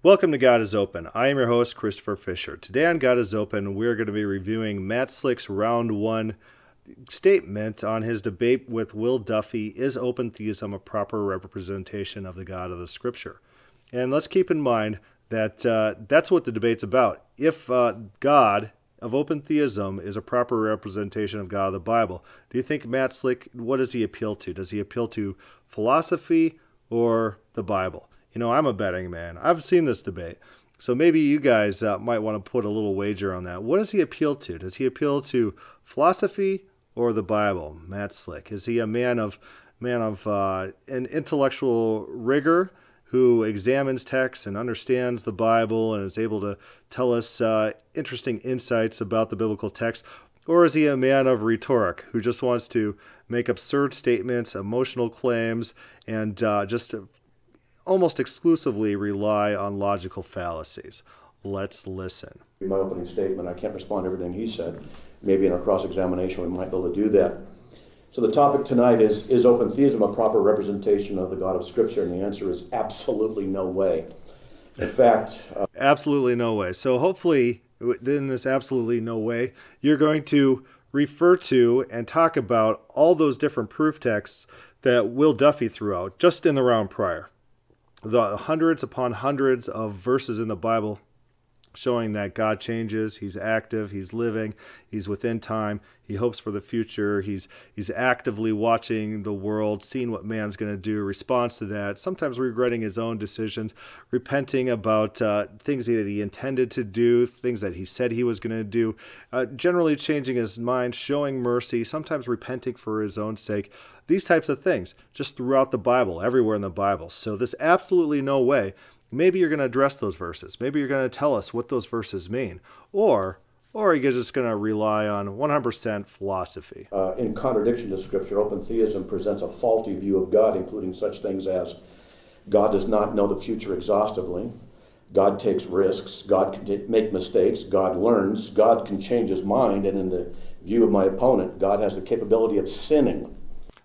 Welcome to God is Open. I am your host, Christopher Fisher. Today on God is Open, we're going to be reviewing Matt Slick's round one statement on his debate with Will Duffy Is open theism a proper representation of the God of the Scripture? And let's keep in mind that uh, that's what the debate's about. If uh, God of open theism is a proper representation of God of the Bible, do you think Matt Slick, what does he appeal to? Does he appeal to philosophy or the Bible? You know, I'm a betting man. I've seen this debate. So maybe you guys uh, might want to put a little wager on that. What does he appeal to? Does he appeal to philosophy or the Bible? Matt Slick. Is he a man of man of uh, an intellectual rigor who examines texts and understands the Bible and is able to tell us uh, interesting insights about the biblical text? Or is he a man of rhetoric who just wants to make absurd statements, emotional claims, and uh, just almost exclusively rely on logical fallacies. Let's listen. My opening statement, I can't respond to everything he said. Maybe in our cross examination, we might be able to do that. So, the topic tonight is Is open theism a proper representation of the God of Scripture? And the answer is absolutely no way. In fact, uh, absolutely no way. So, hopefully, in this absolutely no way, you're going to refer to and talk about all those different proof texts that Will Duffy threw out just in the round prior the hundreds upon hundreds of verses in the Bible showing that God changes, he's active, he's living, he's within time, he hopes for the future, he's he's actively watching the world, seeing what man's going to do, responds to that, sometimes regretting his own decisions, repenting about uh, things that he intended to do, things that he said he was going to do, uh, generally changing his mind, showing mercy, sometimes repenting for his own sake. These types of things, just throughout the Bible, everywhere in the Bible. So, there's absolutely no way maybe you're going to address those verses. Maybe you're going to tell us what those verses mean. Or or you're just going to rely on 100% philosophy. Uh, in contradiction to Scripture, open theism presents a faulty view of God, including such things as God does not know the future exhaustively, God takes risks, God can make mistakes, God learns, God can change his mind, and in the view of my opponent, God has the capability of sinning.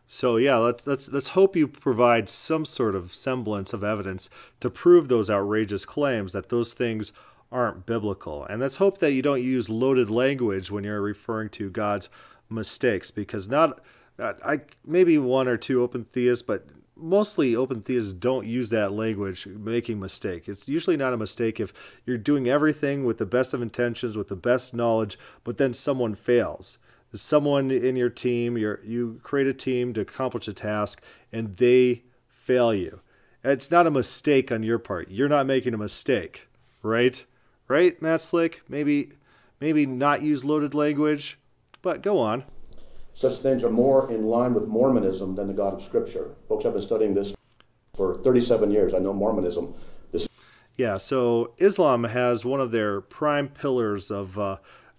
So yeah, let's let's let's hope you provide some sort of semblance of evidence to prove those outrageous claims that those things aren't biblical. And let's hope that you don't use loaded language when you're referring to God's mistakes because not I maybe one or two open theists, but mostly open theists don't use that language making mistake it's usually not a mistake if you're doing everything with the best of intentions with the best knowledge but then someone fails someone in your team, you you create a team to accomplish a task, and they fail you. It's not a mistake on your part. You're not making a mistake, right? Right, Matt Slick? Maybe, maybe not use loaded language, but go on. Such things are more in line with Mormonism than the God of Scripture. Folks, I've been studying this for 37 years. I know Mormonism. This yeah, so Islam has one of their prime pillars of uh, uh,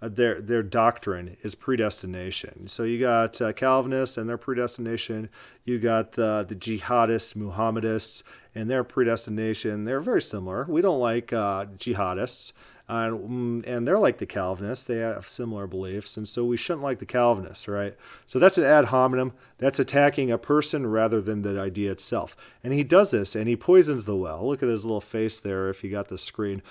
their their doctrine is predestination. So you got uh, Calvinists and their predestination. You got the the jihadists, Muhammadists, and their predestination. They're very similar. We don't like uh, jihadists. and and they're like the Calvinists. They have similar beliefs, and so we shouldn't like the Calvinists, right? So that's an ad hominem. That's attacking a person rather than the idea itself. And he does this, and he poisons the well. Look at his little face there. If you got the screen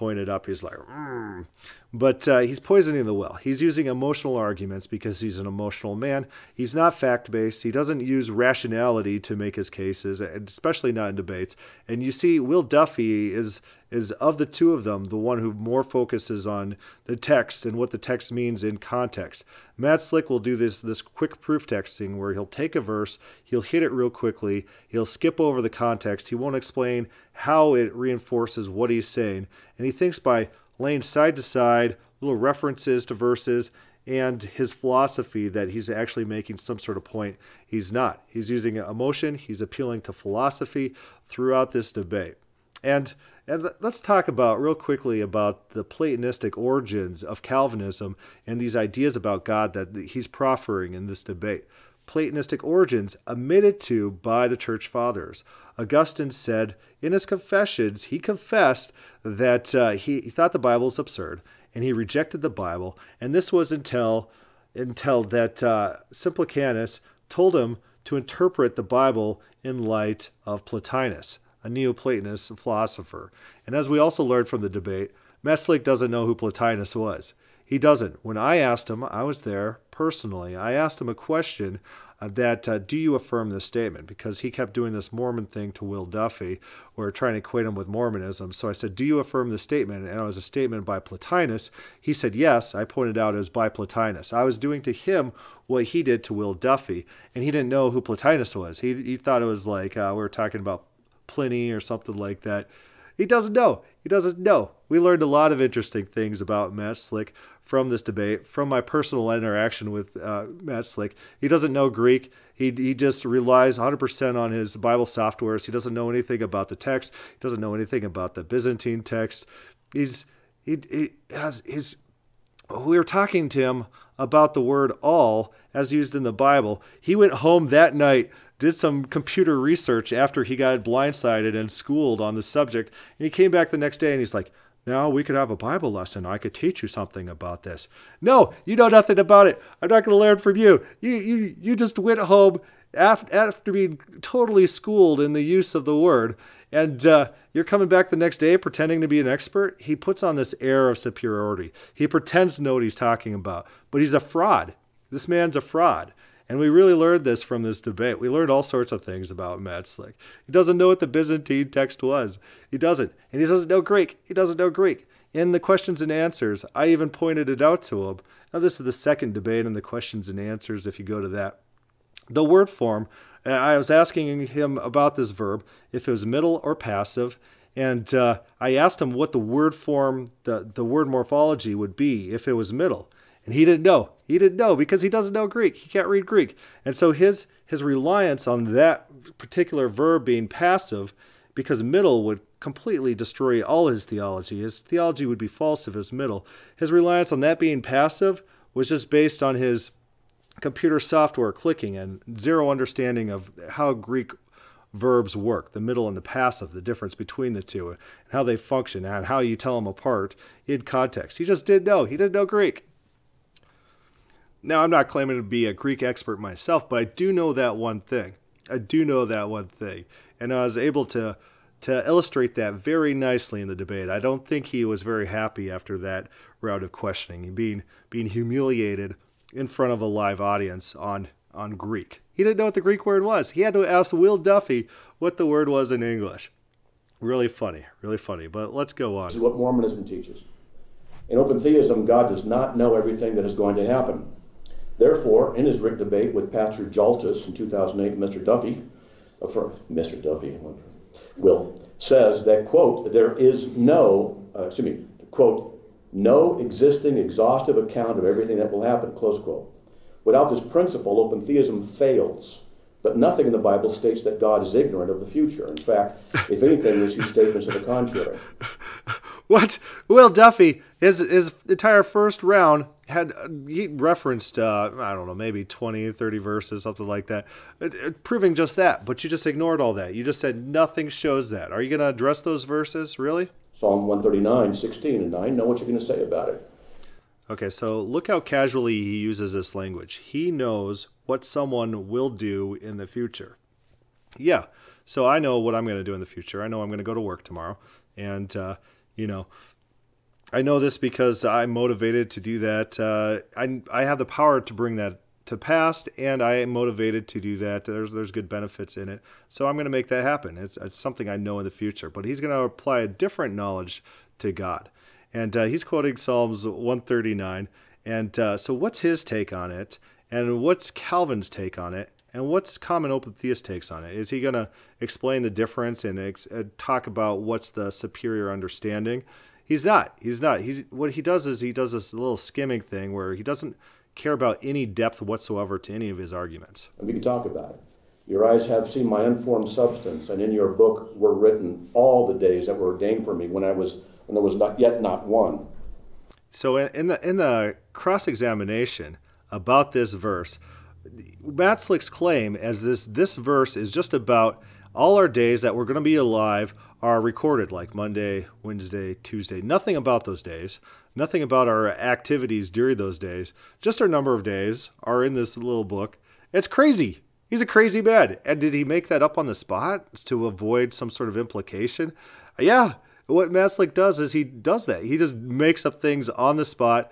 pointed up, he's like, mm. but uh, he's poisoning the well. He's using emotional arguments because he's an emotional man. He's not fact based. He doesn't use rationality to make his cases, especially not in debates. And you see, Will Duffy is is of the two of them the one who more focuses on the text and what the text means in context. Matt Slick will do this this quick proof texting where he'll take a verse, he'll hit it real quickly, he'll skip over the context, he won't explain how it reinforces what he's saying, and he thinks by laying side to side little references to verses and his philosophy that he's actually making some sort of point. He's not. He's using emotion, he's appealing to philosophy throughout this debate. And and let's talk about real quickly about the Platonistic origins of Calvinism and these ideas about God that he's proffering in this debate. Platonistic origins admitted to by the church fathers. Augustine said in his confessions, he confessed that uh, he, he thought the Bible was absurd and he rejected the Bible. And this was until until that uh, Simplicianus told him to interpret the Bible in light of Plotinus. A Neoplatonist philosopher. And as we also learned from the debate, Matt Slick doesn't know who Plotinus was. He doesn't. When I asked him, I was there personally, I asked him a question uh, that uh, do you affirm this statement? Because he kept doing this Mormon thing to Will Duffy, where trying to equate him with Mormonism. So I said, do you affirm this statement? And it was a statement by Plotinus. He said, yes. I pointed out as by Plotinus. I was doing to him what he did to Will Duffy, and he didn't know who Plotinus was. He, he thought it was like uh, we were talking about Pliny or something like that. He doesn't know. He doesn't know. We learned a lot of interesting things about Matt Slick from this debate, from my personal interaction with uh, Matt Slick. He doesn't know Greek. He, he just relies 100% on his Bible softwares. He doesn't know anything about the text. He doesn't know anything about the Byzantine text. He's he, he has his. We were talking to him about the word all as used in the Bible. He went home that night did some computer research after he got blindsided and schooled on the subject. And he came back the next day and he's like, now we could have a Bible lesson. I could teach you something about this. No, you know nothing about it. I'm not going to learn from you. You, you, you just went home after, after being totally schooled in the use of the word, and uh, you're coming back the next day pretending to be an expert. He puts on this air of superiority. He pretends to know what he's talking about, but he's a fraud. This man's a fraud. And we really learned this from this debate. We learned all sorts of things about Matt Slick. He doesn't know what the Byzantine text was. He doesn't. And he doesn't know Greek. He doesn't know Greek. In the questions and answers, I even pointed it out to him. Now, this is the second debate in the questions and answers, if you go to that. The word form, uh, I was asking him about this verb, if it was middle or passive. And uh, I asked him what the word form, the, the word morphology would be if it was middle. And he didn't know. He didn't know because he doesn't know Greek. He can't read Greek. And so his his reliance on that particular verb being passive, because middle would completely destroy all his theology. His theology would be false if it's middle. His reliance on that being passive was just based on his computer software clicking and zero understanding of how Greek verbs work, the middle and the passive, the difference between the two, and how they function, and how you tell them apart in context. He just didn't know. He didn't know Greek. Now, I'm not claiming to be a Greek expert myself, but I do know that one thing. I do know that one thing. And I was able to to illustrate that very nicely in the debate. I don't think he was very happy after that round of questioning, being being humiliated in front of a live audience on on Greek. He didn't know what the Greek word was. He had to ask Will Duffy what the word was in English. Really funny, really funny. But let's go on. This is what Mormonism teaches. In open theism, God does not know everything that is going to happen. Therefore, in his written debate with Pastor Jaltis in 2008, Mr. Duffy, uh, for Mr. Duffy, Will, says that, quote, there is no, uh, excuse me, quote, no existing exhaustive account of everything that will happen, close quote. Without this principle, open theism fails. But nothing in the Bible states that God is ignorant of the future. In fact, if anything, we see statements of the contrary. What? Will Duffy, his, his entire first round had he referenced uh, I don't know maybe 20 30 verses something like that it, it, proving just that but you just ignored all that. You just said nothing shows that. Are you going to address those verses really? Psalm 139 16 and 9 know what you're going to say about it. Okay so look how casually he uses this language. He knows what someone will do in the future. Yeah so I know what I'm going to do in the future. I know I'm going to go to work tomorrow and uh, you know I know this because I'm motivated to do that. Uh, I, I have the power to bring that to pass, and I am motivated to do that. There's there's good benefits in it, so I'm going to make that happen. It's, it's something I know in the future. But he's going to apply a different knowledge to God, and uh, he's quoting Psalms 139. And uh, so, what's his take on it? And what's Calvin's take on it? And what's common open theist takes on it? Is he going to explain the difference and ex- uh, talk about what's the superior understanding? He's not. He's not. He's what he does is he does this little skimming thing where he doesn't care about any depth whatsoever to any of his arguments. And we can talk about it. Your eyes have seen my unformed substance, and in your book were written all the days that were ordained for me when I was when there was not yet not one. So in the in the cross examination about this verse, Matt Slick's claim as this this verse is just about all our days that we're going to be alive are recorded, like Monday, Wednesday, Tuesday. Nothing about those days, nothing about our activities during those days. Just our number of days are in this little book. It's crazy. He's a crazy man. And did he make that up on the spot to avoid some sort of implication? Yeah. What Matt Slick does is he does that. He just makes up things on the spot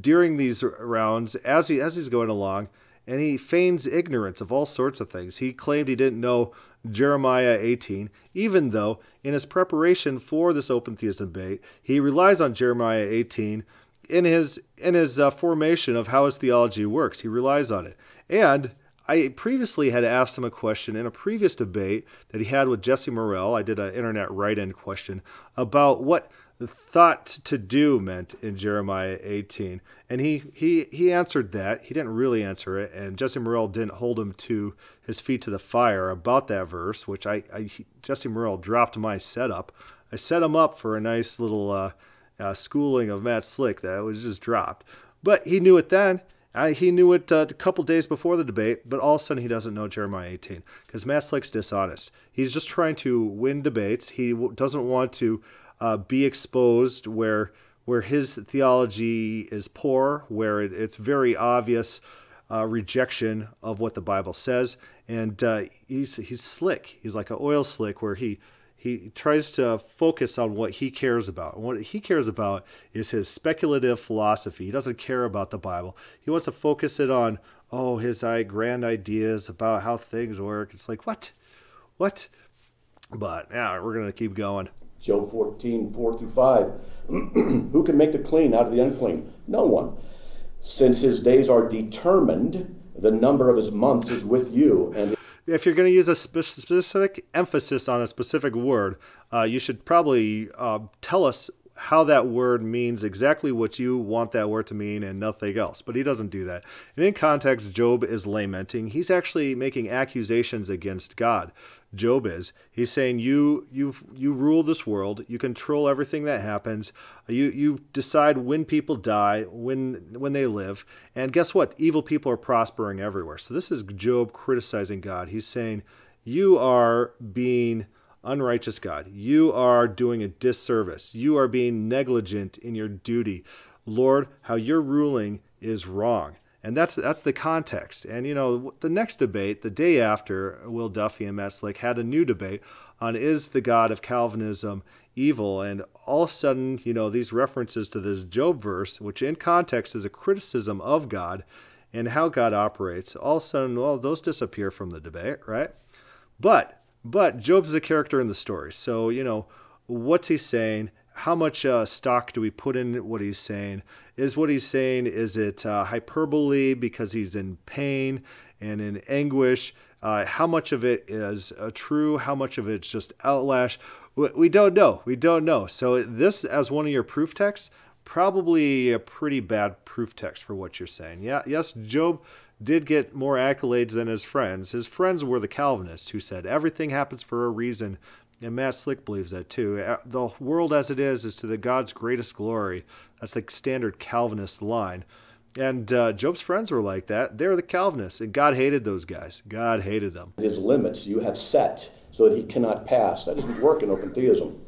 during these rounds as he as he's going along, and he feigns ignorance of all sorts of things. He claimed he didn't know Jeremiah 18, even though in his preparation for this open theism debate, he relies on Jeremiah 18 in his in his uh, formation of how his theology works. He relies on it, and I previously had asked him a question in a previous debate that he had with Jesse Morrell. I did an internet write-in question about what thought to do meant in Jeremiah 18. And he, he, he answered that. He didn't really answer it. And Jesse Morrell didn't hold him to his feet to the fire about that verse, which I, I Jesse Morrell dropped my setup. I set him up for a nice little uh, uh, schooling of Matt Slick that was just dropped. But he knew it then. Uh, he knew it uh, a couple days before the debate, but all of a sudden he doesn't know Jeremiah 18 because Matt Slick's dishonest. He's just trying to win debates. He w- doesn't want to uh, be exposed where where his theology is poor, where it, it's very obvious uh, rejection of what the Bible says, and uh, he's he's slick. He's like an oil slick where he he tries to focus on what he cares about. What he cares about is his speculative philosophy. He doesn't care about the Bible. He wants to focus it on oh his grand ideas about how things work. It's like what, what? But yeah, we're gonna keep going. Job 14, 4 through 5. Who can make the clean out of the unclean? No one. Since his days are determined, the number of his months is with you. And if you're going to use a specific emphasis on a specific word, uh, you should probably uh, tell us how that word means exactly what you want that word to mean and nothing else. But he doesn't do that. And in context, Job is lamenting. He's actually making accusations against God. Job is. He's saying you you you rule this world. You control everything that happens. You you decide when people die, when when they live. And guess what? Evil people are prospering everywhere. So this is Job criticizing God. He's saying you are being unrighteous God. You are doing a disservice. You are being negligent in your duty. Lord, how you're ruling is wrong. And that's that's the context. And you know, the next debate, the day after, Will Duffy and Matt Slick had a new debate on is the God of Calvinism evil? And all of a sudden, you know, these references to this Job verse, which in context is a criticism of God and how God operates, all of a sudden, well, those disappear from the debate, right? But but Job's a character in the story. So, you know, what's he saying? How much uh, stock do we put in what he's saying? Is what he's saying, is it uh, hyperbole because he's in pain and in anguish? Uh, how much of it is uh, true? How much of it's just outlash? We, we don't know. We don't know. So, this, as one of your proof texts, probably a pretty bad proof text for what you're saying. Yeah, yes, Job did get more accolades than his friends. His friends were the Calvinists who said everything happens for a reason. And Matt Slick believes that too. The world as it is is to the God's greatest glory. That's the standard Calvinist line. And uh, Job's friends were like that. They were the Calvinists, and God hated those guys. God hated them. His limits you have set so that he cannot pass. That doesn't work in open theism.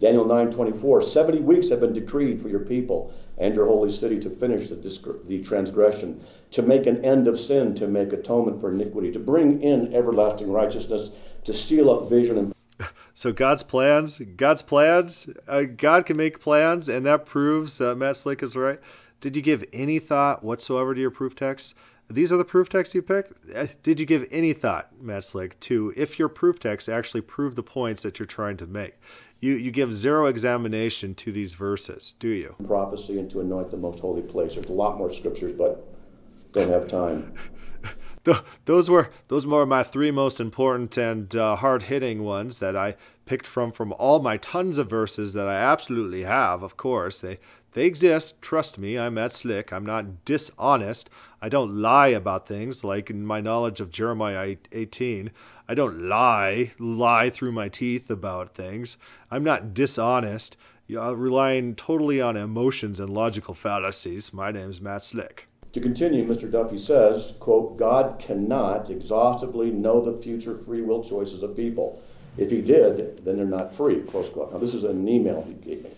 Daniel 9:24, 70 weeks have been decreed for your people and your holy city to finish the, the transgression, to make an end of sin, to make atonement for iniquity, to bring in everlasting righteousness, to seal up vision and so God's plans, God's plans, uh, God can make plans, and that proves uh, Matt Slick is right. Did you give any thought whatsoever to your proof text? These are the proof texts you picked. Uh, did you give any thought, Matt Slick, to if your proof text actually prove the points that you're trying to make? You, you give zero examination to these verses, do you? Prophecy and to anoint the most holy place. There's a lot more scriptures, but don't have time. those were those were my three most important and uh, hard hitting ones that I picked from from all my tons of verses that I absolutely have. Of course, they they exist. Trust me, I'm Matt Slick. I'm not dishonest. I don't lie about things like in my knowledge of Jeremiah 18. I don't lie, lie through my teeth about things. I'm not dishonest, relying totally on emotions and logical fallacies. My name is Matt Slick. To continue, Mr. Duffy says, quote, God cannot exhaustively know the future free will choices of people. If he did, then they're not free, close quote. Now, this is an email he gave me.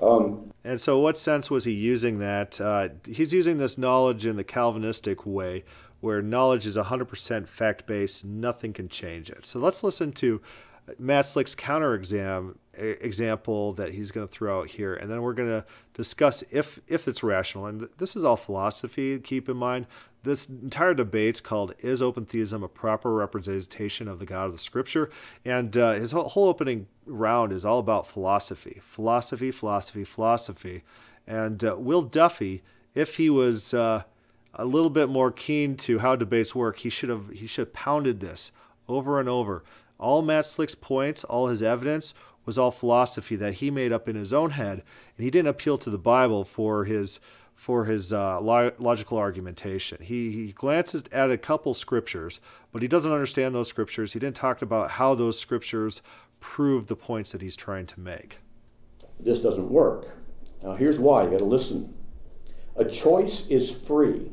Um, and so, what sense was he using that? Uh, he's using this knowledge in the Calvinistic way, where knowledge is 100% fact based, nothing can change it. So let's listen to Matt Slick's counter exam example that he's going to throw out here, and then we're going to discuss if if it's rational. And this is all philosophy. Keep in mind, this entire debate's called "Is Open Theism a Proper Representation of the God of the Scripture?" And uh, his whole, opening round is all about philosophy, philosophy, philosophy, philosophy. And uh, Will Duffy, if he was uh, a little bit more keen to how debates work, he should have he should have pounded this over and over all Matt Slick's points, all his evidence was all philosophy that he made up in his own head, and he didn't appeal to the Bible for his for his uh, logical argumentation. He, he glances at a couple scriptures, but he doesn't understand those scriptures. He didn't talk about how those scriptures prove the points that he's trying to make. This doesn't work. Now, here's why you got to listen. A choice is free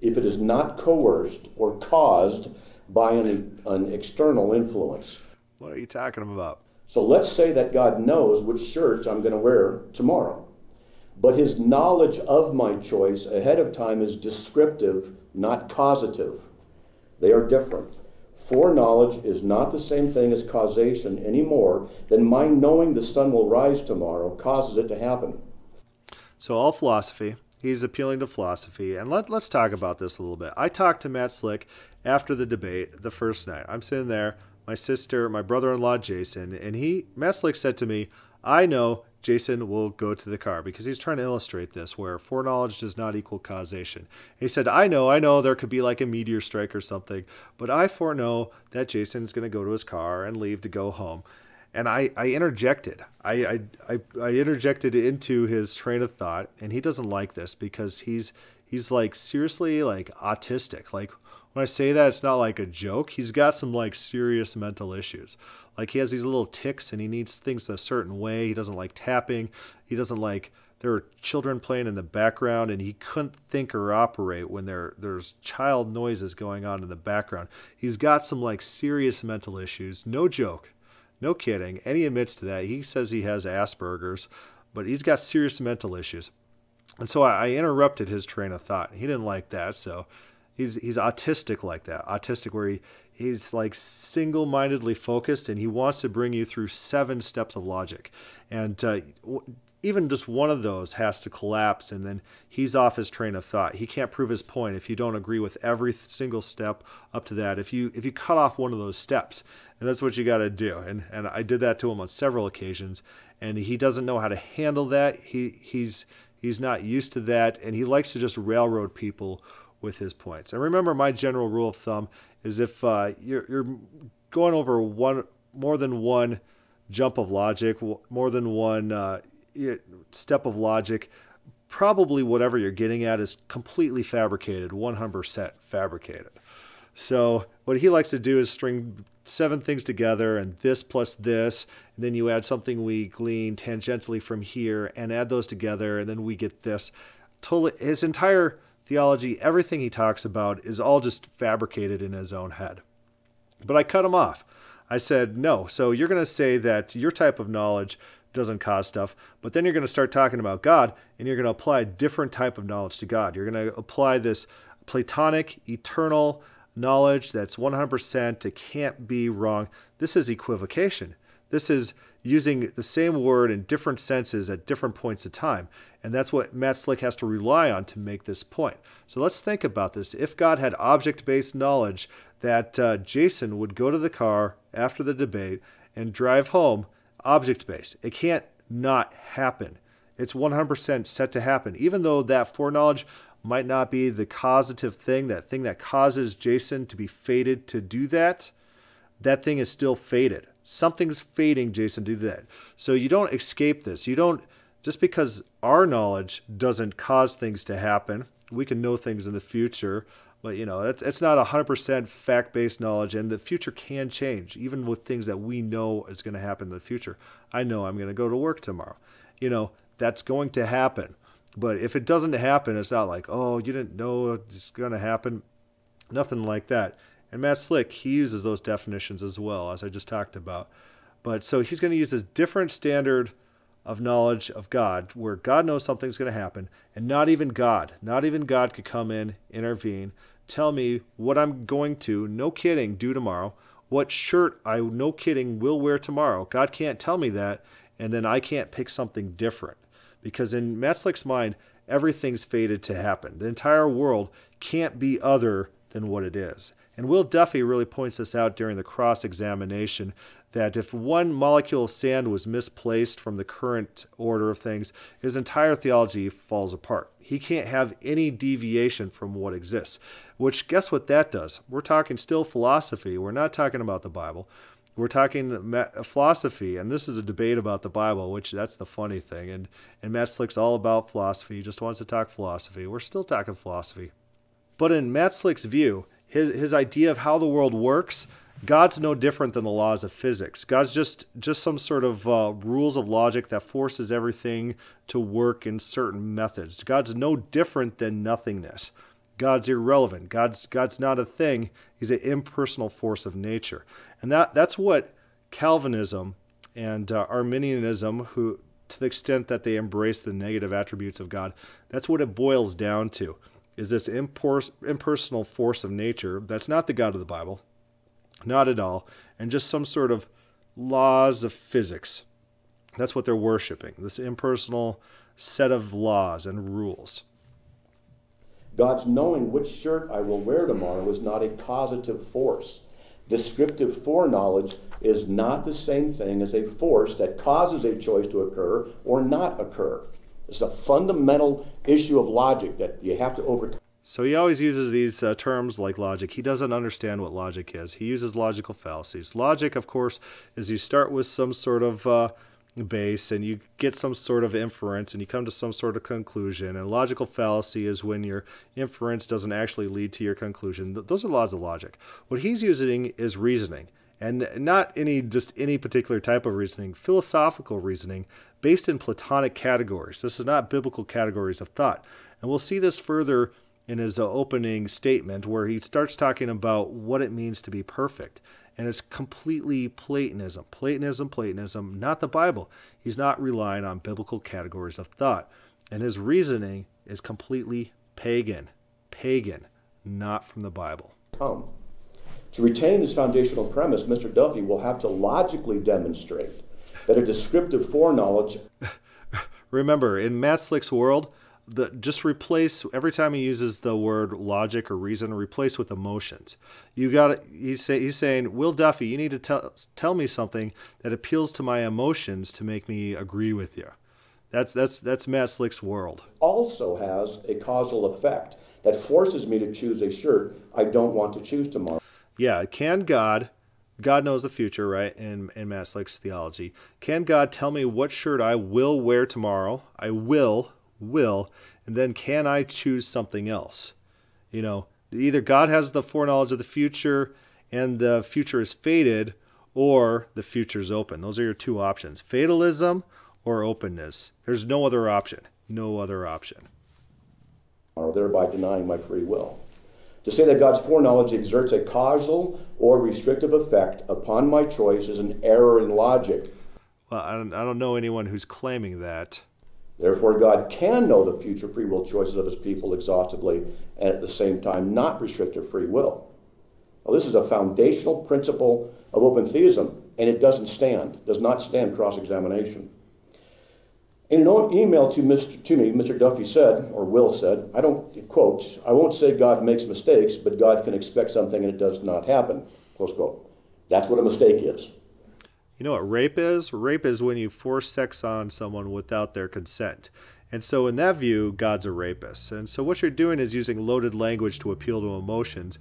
if it is not coerced or caused by an, an external influence. What are you talking about? So let's say that God knows which shirt I'm going to wear tomorrow. But his knowledge of my choice ahead of time is descriptive, not causative. They are different. Foreknowledge is not the same thing as causation any more than my knowing the sun will rise tomorrow causes it to happen. So, all philosophy, he's appealing to philosophy. And let, let's talk about this a little bit. I talked to Matt Slick after the debate the first night. I'm sitting there, my sister, my brother-in-law Jason, and he Matt Slick said to me, "I know Jason will go to the car because he's trying to illustrate this where foreknowledge does not equal causation. He said, I know, I know there could be like a meteor strike or something, but I foreknow that Jason's going to go to his car and leave to go home. And I, I interjected. I, I, I, I interjected into his train of thought, and he doesn't like this because he's he's like seriously like autistic. Like when I say that, it's not like a joke. He's got some like serious mental issues. Like he has these little ticks and he needs things a certain way. He doesn't like tapping. He doesn't like there are children playing in the background and he couldn't think or operate when there there's child noises going on in the background. He's got some like serious mental issues. No joke. No kidding. And he admits to that. He says he has Asperger's, but he's got serious mental issues. And so I, I interrupted his train of thought. He didn't like that, so he's he's autistic like that autistic where he he's like single-mindedly focused and he wants to bring you through seven steps of logic. And uh, even just one of those has to collapse and then he's off his train of thought. He can't prove his point if you don't agree with every single step up to that. If you if you cut off one of those steps and that's what you got to do. And and I did that to him on several occasions and he doesn't know how to handle that. He he's he's not used to that and he likes to just railroad people with his points. And remember, my general rule of thumb is if uh, you're, you're going over one more than one jump of logic, more than one uh, step of logic, probably whatever you're getting at is completely fabricated, 100% fabricated. So what he likes to do is string seven things together and this plus this, and then you add something we glean tangentially from here and add those together, and then we get this. Totally, his entire theology, everything he talks about is all just fabricated in his own head. But I cut him off. I said, no. So you're going to say that your type of knowledge doesn't cause stuff, but then you're going to start talking about God and you're going to apply a different type of knowledge to God. You're going to apply this Platonic, eternal knowledge that's 100%, it can't be wrong. This is equivocation. This is using the same word in different senses at different points of time. And that's what Matt Slick has to rely on to make this point. So let's think about this. If God had object based knowledge that uh, Jason would go to the car after the debate and drive home, object based, it can't not happen. It's 100% set to happen. Even though that foreknowledge might not be the causative thing, that thing that causes Jason to be fated to do that, that thing is still fated. Something's fading, Jason, do that. So you don't escape this. You don't, just because our knowledge doesn't cause things to happen, we can know things in the future, but you know, it's, it's not 100% fact based knowledge, and the future can change, even with things that we know is going to happen in the future. I know I'm going to go to work tomorrow. You know, that's going to happen. But if it doesn't happen, it's not like, oh, you didn't know it's going to happen. Nothing like that. And Matt Slick, he uses those definitions as well, as I just talked about. But so he's going to use this different standard of knowledge of God, where God knows something's going to happen, and not even God, not even God could come in, intervene tell me what I'm going to, no kidding, do tomorrow, what shirt I, no kidding, will wear tomorrow. God can't tell me that, and then I can't pick something different. Because in Matt Slick's mind, everything's fated to happen. The entire world can't be other than what it is. And Will Duffy really points this out during the cross examination that if one molecule of sand was misplaced from the current order of things, his entire theology falls apart. He can't have any deviation from what exists. Which, guess what that does? We're talking still philosophy. We're not talking about the Bible. We're talking philosophy, and this is a debate about the Bible, which that's the funny thing. And, and Matt Slick's all about philosophy. He just wants to talk philosophy. We're still talking philosophy. But in Matt Slick's view, his, his idea of how the world works God's no different than the laws of physics. God's just just some sort of uh, rules of logic that forces everything to work in certain methods. God's no different than nothingness. God's irrelevant. God's God's not a thing. He's an impersonal force of nature, and that that's what Calvinism and uh, Arminianism, who to the extent that they embrace the negative attributes of God, that's what it boils down to. Is this impersonal force of nature that's not the God of the Bible, not at all. And just some sort of laws of physics. That's what they're worshiping this impersonal set of laws and rules. God's knowing which shirt I will wear tomorrow is not a causative force. Descriptive foreknowledge is not the same thing as a force that causes a choice to occur or not occur. It's a fundamental issue of logic that you have to overcome. So he always uses these uh, terms like logic. He doesn't understand what logic is. He uses logical fallacies. Logic, of course, is you start with some sort of uh, base and you get some sort of inference and you come to some sort of conclusion. And logical fallacy is when your inference doesn't actually lead to your conclusion. Those are laws of logic. What he's using is reasoning and not any just any particular type of reasoning, philosophical reasoning based in Platonic categories. This is not biblical categories of thought. And we'll see this further in his uh, opening statement where he starts talking about what it means to be perfect. And it's completely Platonism. Platonism, Platonism, not the Bible. He's not relying on biblical categories of thought. And his reasoning is completely pagan. Pagan, not from the Bible. Come. To retain his foundational premise, Mr. Duffy will have to logically demonstrate that a descriptive foreknowledge. Remember, in Matt Slick's world, the just replace every time he uses the word logic or reason replace with emotions. You got he's say, he's saying will duffy you need to tell tell me something that appeals to my emotions to make me agree with you. That's that's that's matt slick's world. Also has a causal effect that forces me to choose a shirt i don't want to choose tomorrow. Yeah can god God knows the future, right? In in Matt Slick's theology, can God tell me what shirt I will wear tomorrow? I will will, and then can I choose something else? You know, either God has the foreknowledge of the future and the future is fated, or the future is open. Those are your two options fatalism or openness. There's no other option. No other option. Or thereby denying my free will. To say that God's foreknowledge exerts a causal or restrictive effect upon my choice is an error in logic. Well, I don't, I don't know anyone who's claiming that. Therefore, God can know the future free will choices of his people exhaustively and at the same time not restrict their free will. Now, this is a foundational principle of open theism, and it doesn't stand, does not stand cross examination. In an email to, Mr., to me, Mr. Duffy said, or Will said, I don't, quote, I won't say God makes mistakes, but God can expect something and it does not happen, close quote. That's what a mistake is. You know what rape is? Rape is when you force sex on someone without their consent. And so, in that view, God's a rapist. And so, what you're doing is using loaded language to appeal to emotions.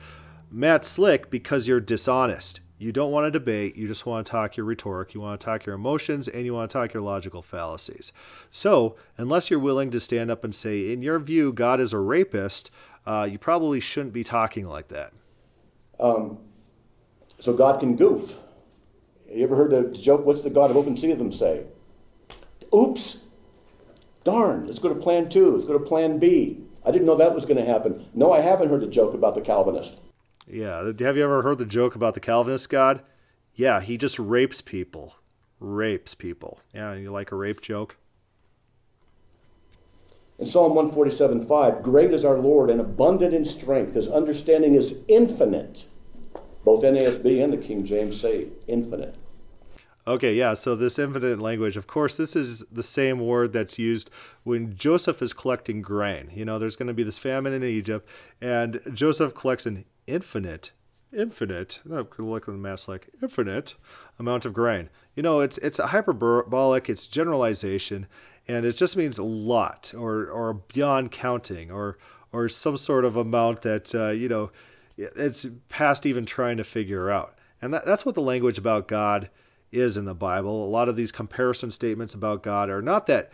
Matt Slick, because you're dishonest. You don't want to debate, you just want to talk your rhetoric, you want to talk your emotions, and you want to talk your logical fallacies. So, unless you're willing to stand up and say, in your view, God is a rapist, uh, you probably shouldn't be talking like that. Um, so, God can goof. Have you ever heard the joke, what's the God of open theism say? Oops, darn, let's go to plan two, let's go to plan B. I didn't know that was going to happen. No, I haven't heard the joke about the Calvinist. Yeah, have you ever heard the joke about the Calvinist God? Yeah, he just rapes people. Rapes people. Yeah, you like a rape joke? In Psalm 147 5, great is our Lord and abundant in strength. His understanding is infinite. Both NASB and the King James say infinite. Okay, yeah, so this infinite language, of course, this is the same word that's used when Joseph is collecting grain. You know, there's going to be this famine in Egypt, and Joseph collects an infinite, infinite, I'm looking at the maths like infinite amount of grain. You know, it's it's a hyperbolic, it's generalization, and it just means a lot or or beyond counting or or some sort of amount that uh, you know it's past even trying to figure out. And that, that's what the language about God is in the Bible. A lot of these comparison statements about God are not that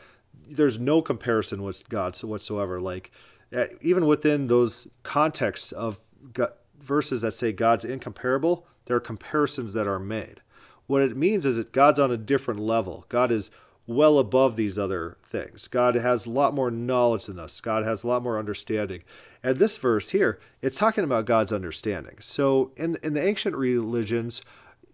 there's no comparison with God so whatsoever. Like uh, even within those contexts of God, verses that say God's incomparable, there are comparisons that are made. What it means is that God's on a different level. God is well above these other things. God has a lot more knowledge than us. God has a lot more understanding. And this verse here, it's talking about God's understanding. So in in the ancient religions,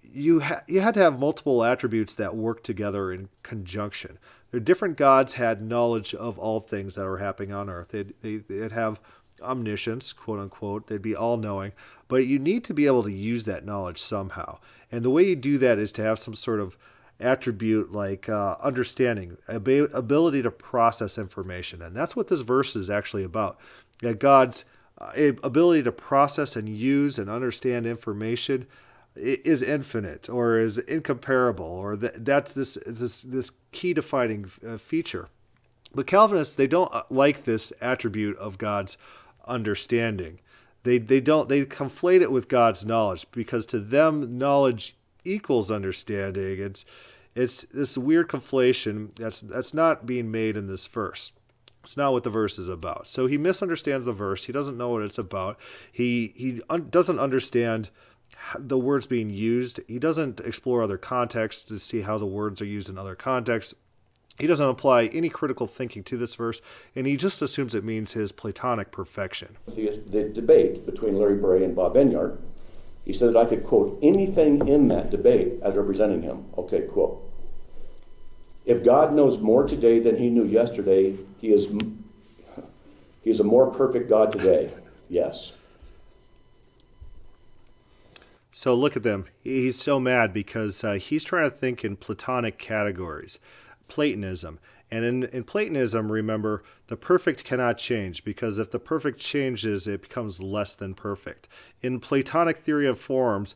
you ha- you had to have multiple attributes that work together in conjunction. Their different gods had knowledge of all things that were happening on earth. They'd, they, they'd have omniscience, quote unquote. They'd be all knowing, but you need to be able to use that knowledge somehow. And the way you do that is to have some sort of attribute like uh, understanding, ab- ability to process information. And that's what this verse is actually about. That God's uh, ability to process and use and understand information is infinite or is incomparable or that, that's this this this key defining uh, feature but calvinists they don't uh, like this attribute of god's understanding. They they don't they conflate it with god's knowledge because to them knowledge equals understanding. It's it's this weird conflation that's that's not being made in this verse. It's not what the verse is about. So he misunderstands the verse. He doesn't know what it's about. He he un- doesn't understand the words being used. He doesn't explore other contexts to see how the words are used in other contexts. He doesn't apply any critical thinking to this verse, and he just assumes it means his Platonic perfection. The debate between Larry Bray and Bob Enyart, he said that I could quote anything in that debate as representing him. Okay, quote. If God knows more today than he knew yesterday, he is, he is a more perfect God today. Yes. So look at them. He's so mad because uh, he's trying to think in Platonic categories, Platonism. And in, in Platonism, remember, the perfect cannot change because if the perfect changes, it becomes less than perfect. In Platonic theory of forms,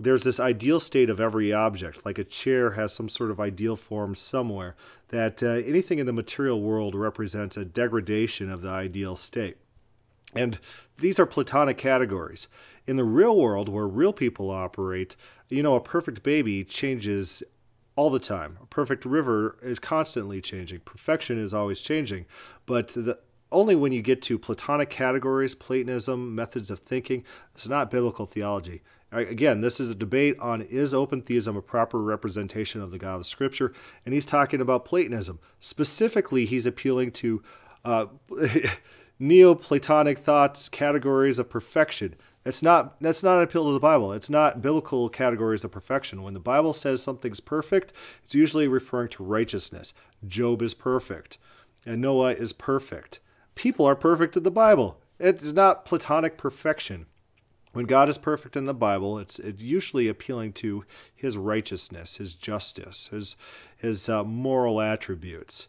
there's this ideal state of every object, like a chair has some sort of ideal form somewhere, that uh, anything in the material world represents a degradation of the ideal state. And these are Platonic categories in the real world where real people operate, you know, a perfect baby changes all the time. A perfect river is constantly changing. Perfection is always changing. But the, only when you get to Platonic categories, Platonism, methods of thinking, it's not biblical theology. Again, this is a debate on is open theism a proper representation of the God of the Scripture, and he's talking about Platonism. Specifically, he's appealing to uh, Neoplatonic thoughts, categories of perfection. It's not that's not an appeal to the Bible. It's not biblical categories of perfection. When the Bible says something's perfect, it's usually referring to righteousness. Job is perfect, and Noah is perfect. People are perfect in the Bible. It's not platonic perfection. When God is perfect in the Bible, it's, it's usually appealing to his righteousness, his justice, his, his uh, moral attributes.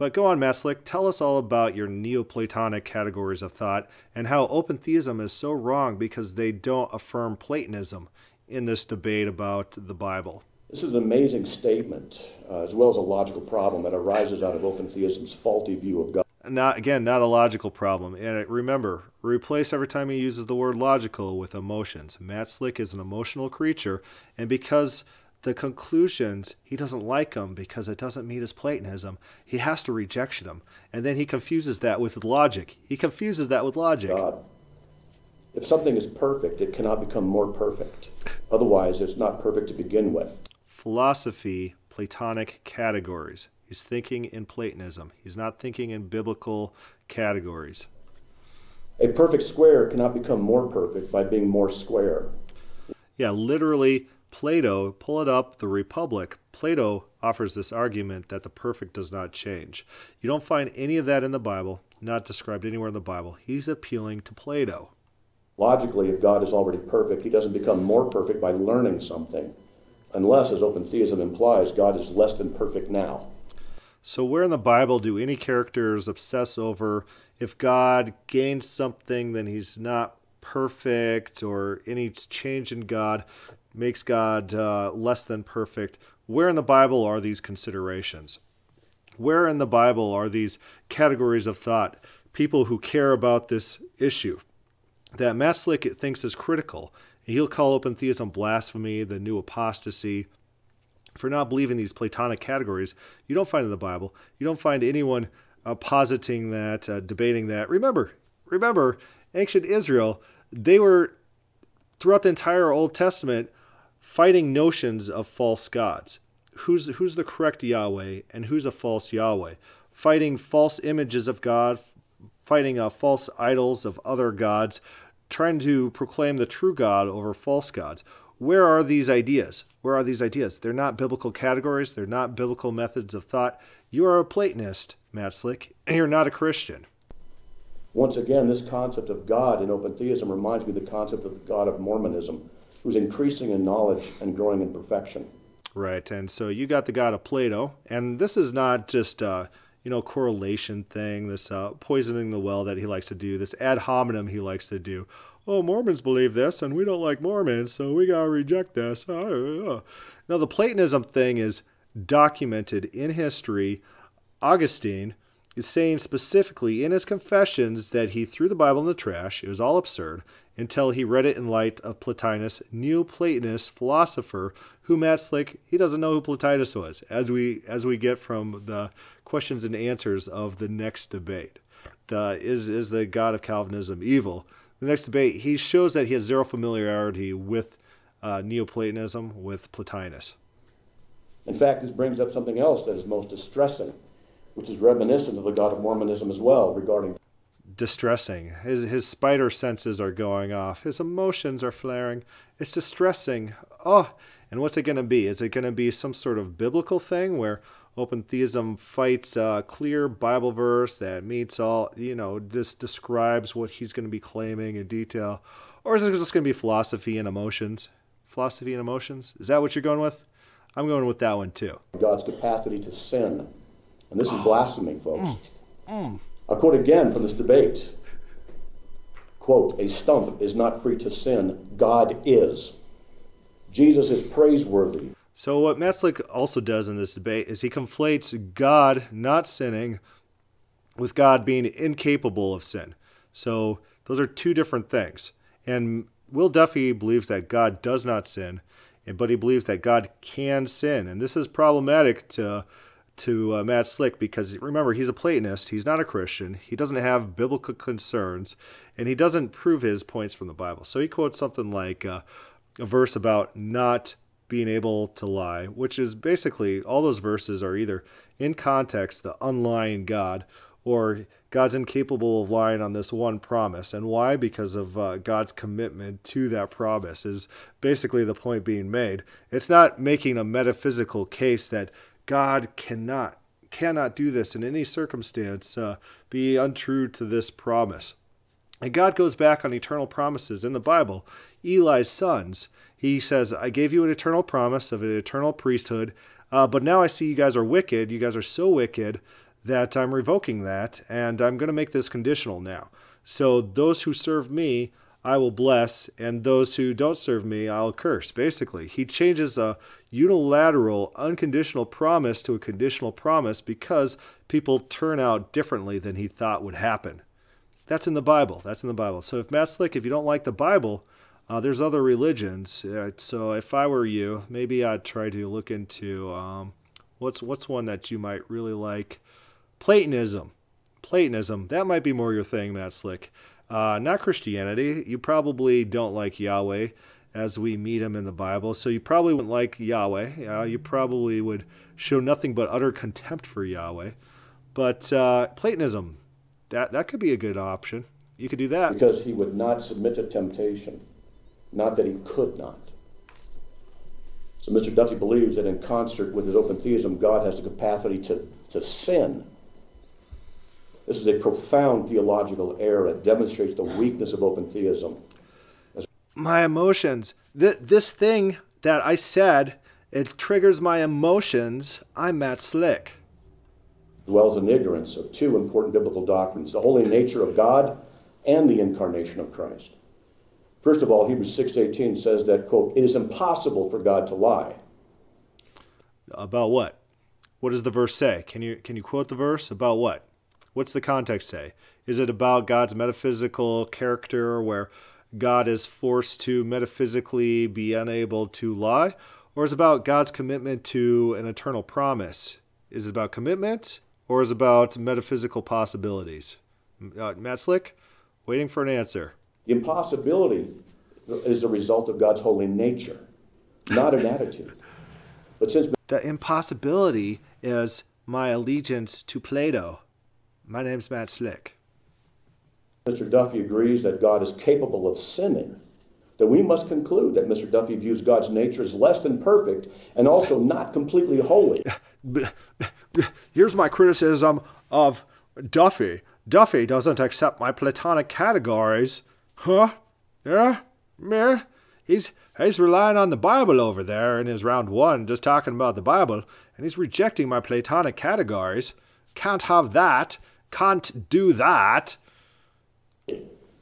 But go on, Matt tell us all about your Neoplatonic categories of thought and how open theism is so wrong because they don't affirm Platonism in this debate about the Bible. This is an amazing statement, uh, as well as a logical problem that arises out of open theism's faulty view of God. Not again, not a logical problem. And remember, replace every time he uses the word logical with emotions. Matt Slick is an emotional creature, and because the conclusions he doesn't like them because it doesn't meet his platonism. He has to rejection them and then he confuses that with logic. He confuses that with logic. God. if something is perfect it cannot become more perfect. Otherwise it's not perfect to begin with. Philosophy platonic categories. He's thinking in platonism. He's not thinking in biblical categories. A perfect square cannot become more perfect by being more square. Yeah literally Plato, pull it up, The Republic. Plato offers this argument that the perfect does not change. You don't find any of that in the Bible, not described anywhere in the Bible. He's appealing to Plato. Logically, if God is already perfect, he doesn't become more perfect by learning something, unless, as open theism implies, God is less than perfect now. So, where in the Bible do any characters obsess over if God gains something, then he's not perfect, or any change in God makes God uh, less than perfect? Where in the Bible are these considerations? Where in the Bible are these categories of thought? People who care about this issue that Matt Slick thinks is critical. He'll call open theism blasphemy, the new apostasy, for not believing these Platonic categories. You don't find in the Bible. You don't find anyone uh, positing that, uh, debating that. Remember, remember, ancient Israel, they were throughout the entire Old Testament fighting notions of false gods. Who's who's the correct Yahweh and who's a false Yahweh? Fighting false images of God, fighting uh, false idols of other gods, trying to proclaim the true God over false gods. Where are these ideas? Where are these ideas? They're not biblical categories. They're not biblical methods of thought. You are a Platonist, Matt Slick, and you're not a Christian. Once again, this concept of God in open theism reminds me of the concept of the God of Mormonism, who's increasing in knowledge and growing in perfection. Right, and so you got the God of Plato, and this is not just a you know correlation thing, this uh, poisoning the well that he likes to do, this ad hominem he likes to do. Oh, Mormons believe this, and we don't like Mormons, so we gotta reject this. Now, the Platonism thing is documented in history. Augustine is saying specifically in his confessions that he threw the Bible in the trash. It was all absurd until he read it in light of Plotinus, Neoplatonist philosopher, who Matt Slick he doesn't know who Plotinus was, as we as we get from the questions and answers of the next debate. The, is is the God of Calvinism evil? The next debate, he shows that he has zero familiarity with uh, Neoplatonism, with Plotinus. In fact, this brings up something else that is most distressing which is reminiscent of the God of Mormonism as well regarding distressing. His his spider senses are going off. His emotions are flaring. It's distressing. Oh, and what's it going to be? Is it going to be some sort of biblical thing where open theism fights a clear Bible verse that meets all, you know, this describes what he's going to be claiming in detail? Or is it just going to be philosophy and emotions? Philosophy and emotions? Is that what you're going with? I'm going with that one too. God's capacity to sin and this is blasphemy, folks. Mm, mm, mm. I quote again from this debate. Quote, a stump is not free to sin. God is. Jesus is praiseworthy. So what Matt also does in this debate is he conflates God not sinning with God being incapable of sin. So those are two different things. And Will Duffy believes that God does not sin, but he believes that God can sin. And this is problematic to to uh, Matt Slick because remember, he's a Platonist. He's not a Christian. He doesn't have biblical concerns, and he doesn't prove his points from the Bible. So he quotes something like uh, a verse about not being able to lie, which is basically all those verses are either in context, the unlying God, or God's incapable of lying on this one promise. And why? Because of uh, God's commitment to that promise, is basically the point being made. It's not making a metaphysical case that God cannot cannot do this in any circumstance uh, be untrue to this promise. And God goes back on eternal promises in the Bible. Eli's sons, he says, I gave you an eternal promise of an eternal priesthood, uh, but now I see you guys are wicked. You guys are so wicked that I'm revoking that, and I'm going to make this conditional now. So those who serve me, I will bless, and those who don't serve me, I'll curse. Basically, he changes a unilateral, unconditional promise to a conditional promise because people turn out differently than he thought would happen. That's in the Bible. That's in the Bible. So if Matt Slick, if you don't like the Bible, uh, there's other religions. Uh, so if I were you, maybe I'd try to look into um, what's what's one that you might really like. Platonism. Platonism. That might be more your thing, Matt Slick. Uh, not Christianity. You probably don't like Yahweh as we meet him in the Bible. So you probably wouldn't like Yahweh. Uh, you probably would show nothing but utter contempt for Yahweh. But uh, Platonism, that, that could be a good option. You could do that. Because he would not submit to temptation, not that he could not. So Mr. Duffy believes that in concert with his open theism, God has the capacity to, to sin. This is a profound theological error that demonstrates the weakness of open theism. My emotions. Th- this thing that I said, it triggers my emotions. I'm Matt Slick. Well, Dwells in ignorance of two important biblical doctrines the holy nature of God and the incarnation of Christ. First of all, Hebrews 6:18 says that quote, "It is impossible for God to lie." About what? What does the verse say? Can you can you quote the verse about what? What's the context say? Is it about God's metaphysical character where God is forced to metaphysically be unable to lie? Or is it about God's commitment to an eternal promise? Is it about commitment or is it about metaphysical possibilities? Uh, Matt Slick, waiting for an answer. Impossibility is a result of God's holy nature, not an attitude. But since the impossibility is my allegiance to Plato. My name's Matt Slick. Mr. Duffy agrees that God is capable of sinning, then we must conclude that Mr. Duffy views God's nature as less than perfect and also not completely holy. Here's my criticism of Duffy. Duffy doesn't accept my Platonic categories Huh? Yeah? Meh? He's he's relying on the Bible over there in his round one, just talking about the Bible, and he's rejecting my Platonic categories. Can't have that. Can't do that.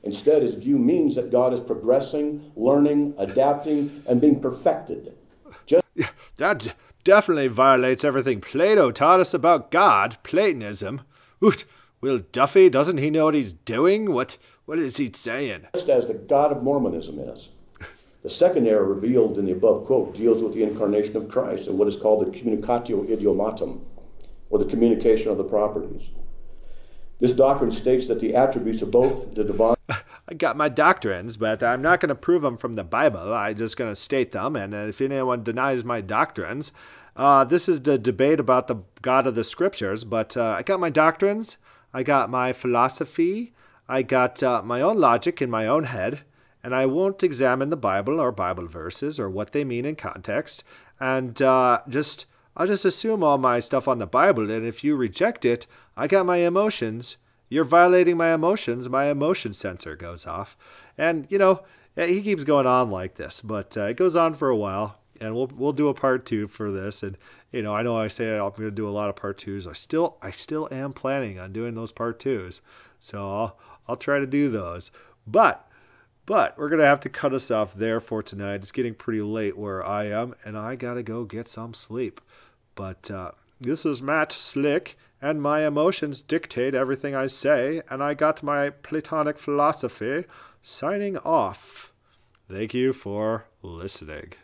Instead, his view means that God is progressing, learning, adapting, and being perfected. Just that definitely violates everything Plato taught us about God, Platonism. Will Duffy, doesn't he know what he's doing? What what is he saying? Just as the God of Mormonism is. The second error revealed in the above quote deals with the incarnation of Christ and what is called the communicatio idiomatum, or the communication of the properties. This doctrine states that the attributes of both the divine. I got my doctrines, but I'm not going to prove them from the Bible. I'm just going to state them, and if anyone denies my doctrines, uh, this is the debate about the God of the Scriptures. But uh, I got my doctrines, I got my philosophy, I got uh, my own logic in my own head, and I won't examine the Bible or Bible verses or what they mean in context, and uh, just I'll just assume all my stuff on the Bible, and if you reject it, I got my emotions. You're violating my emotions. My emotion sensor goes off, and you know he keeps going on like this, but uh, it goes on for a while, and we'll we'll do a part two for this. And you know, I know I say I'm going to do a lot of part twos. I still I still am planning on doing those part twos, so I'll I'll try to do those. But but we're gonna have to cut us off there for tonight. It's getting pretty late where I am, and I gotta go get some sleep. But uh, this is Matt Slick, and my emotions dictate everything I say, and I got my Platonic philosophy signing off. Thank you for listening.